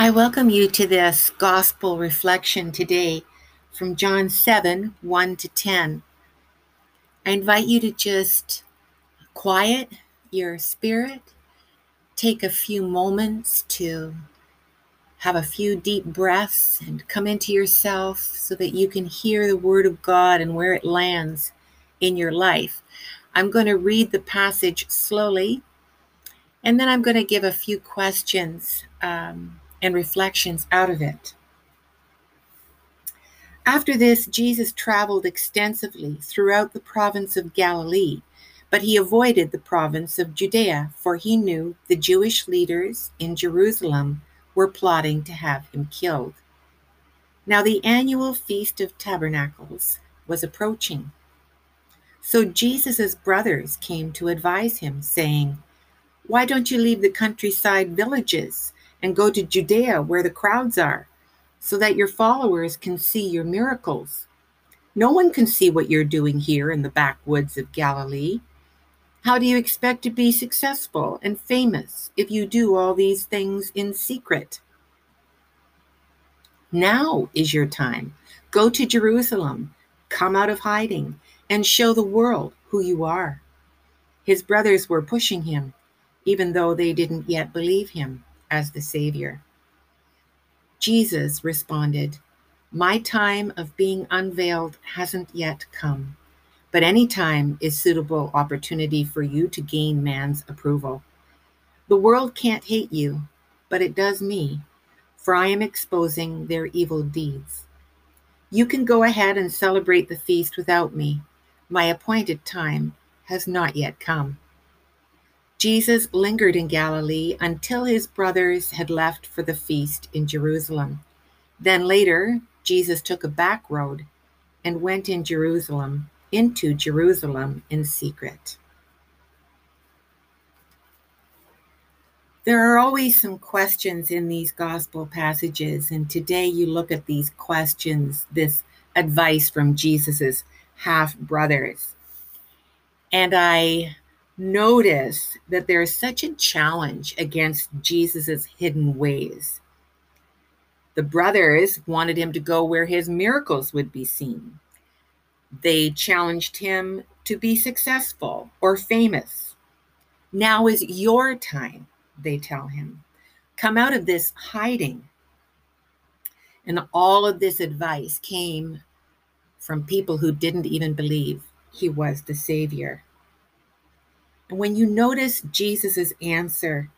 I welcome you to this gospel reflection today from John 7 1 to 10. I invite you to just quiet your spirit, take a few moments to have a few deep breaths and come into yourself so that you can hear the Word of God and where it lands in your life. I'm going to read the passage slowly and then I'm going to give a few questions. Um, and reflections out of it. After this, Jesus traveled extensively throughout the province of Galilee, but he avoided the province of Judea, for he knew the Jewish leaders in Jerusalem were plotting to have him killed. Now, the annual Feast of Tabernacles was approaching. So Jesus' brothers came to advise him, saying, Why don't you leave the countryside villages and go to Judea where the crowds are, so that your followers can see your miracles. No one can see what you're doing here in the backwoods of Galilee. How do you expect to be successful and famous if you do all these things in secret? Now is your time. Go to Jerusalem, come out of hiding, and show the world who you are. His brothers were pushing him, even though they didn't yet believe him as the Savior. Jesus responded, My time of being unveiled hasn't yet come, but any time is suitable opportunity for you to gain man's approval. The world can't hate you, but it does me, for I am exposing their evil deeds. You can go ahead and celebrate the feast without me. My appointed time has not yet come. Jesus lingered in Galilee until his brothers had left for the feast in Jerusalem. Then later, Jesus took a back road and went in Jerusalem into Jerusalem in secret. There are always some questions in these gospel passages, and today you look at these questions, this advice from Jesus's half brothers. And I notice that there is such a challenge against Jesus's hidden ways. The brothers wanted him to go where his miracles would be seen. They challenged him to be successful or famous. Now is your time, they tell him. Come out of this hiding. And all of this advice came from people who didn't even believe he was the Savior. When you notice Jesus' answer,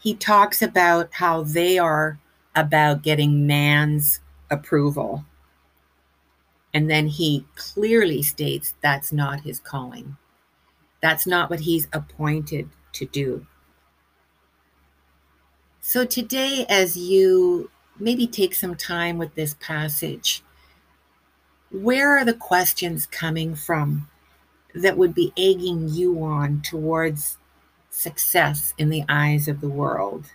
he talks about how they are about getting man's approval. And then he clearly states that's not his calling. That's not what he's appointed to do. So today, as you maybe take some time with this passage, where are the questions coming from? That would be egging you on towards success in the eyes of the world,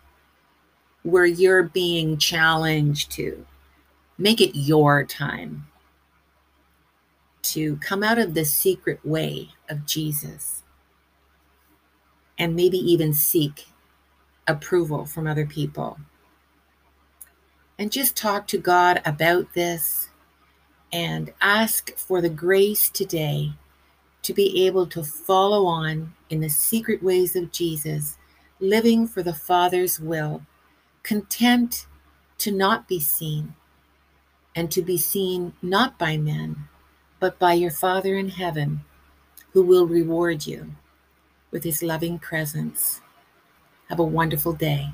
where you're being challenged to make it your time to come out of the secret way of Jesus and maybe even seek approval from other people. And just talk to God about this and ask for the grace today to be able to follow on in the secret ways of Jesus, living for the Father's will, content to not be seen, and to be seen not by men, but by your Father in heaven, who will reward you with his loving presence. Have a wonderful day.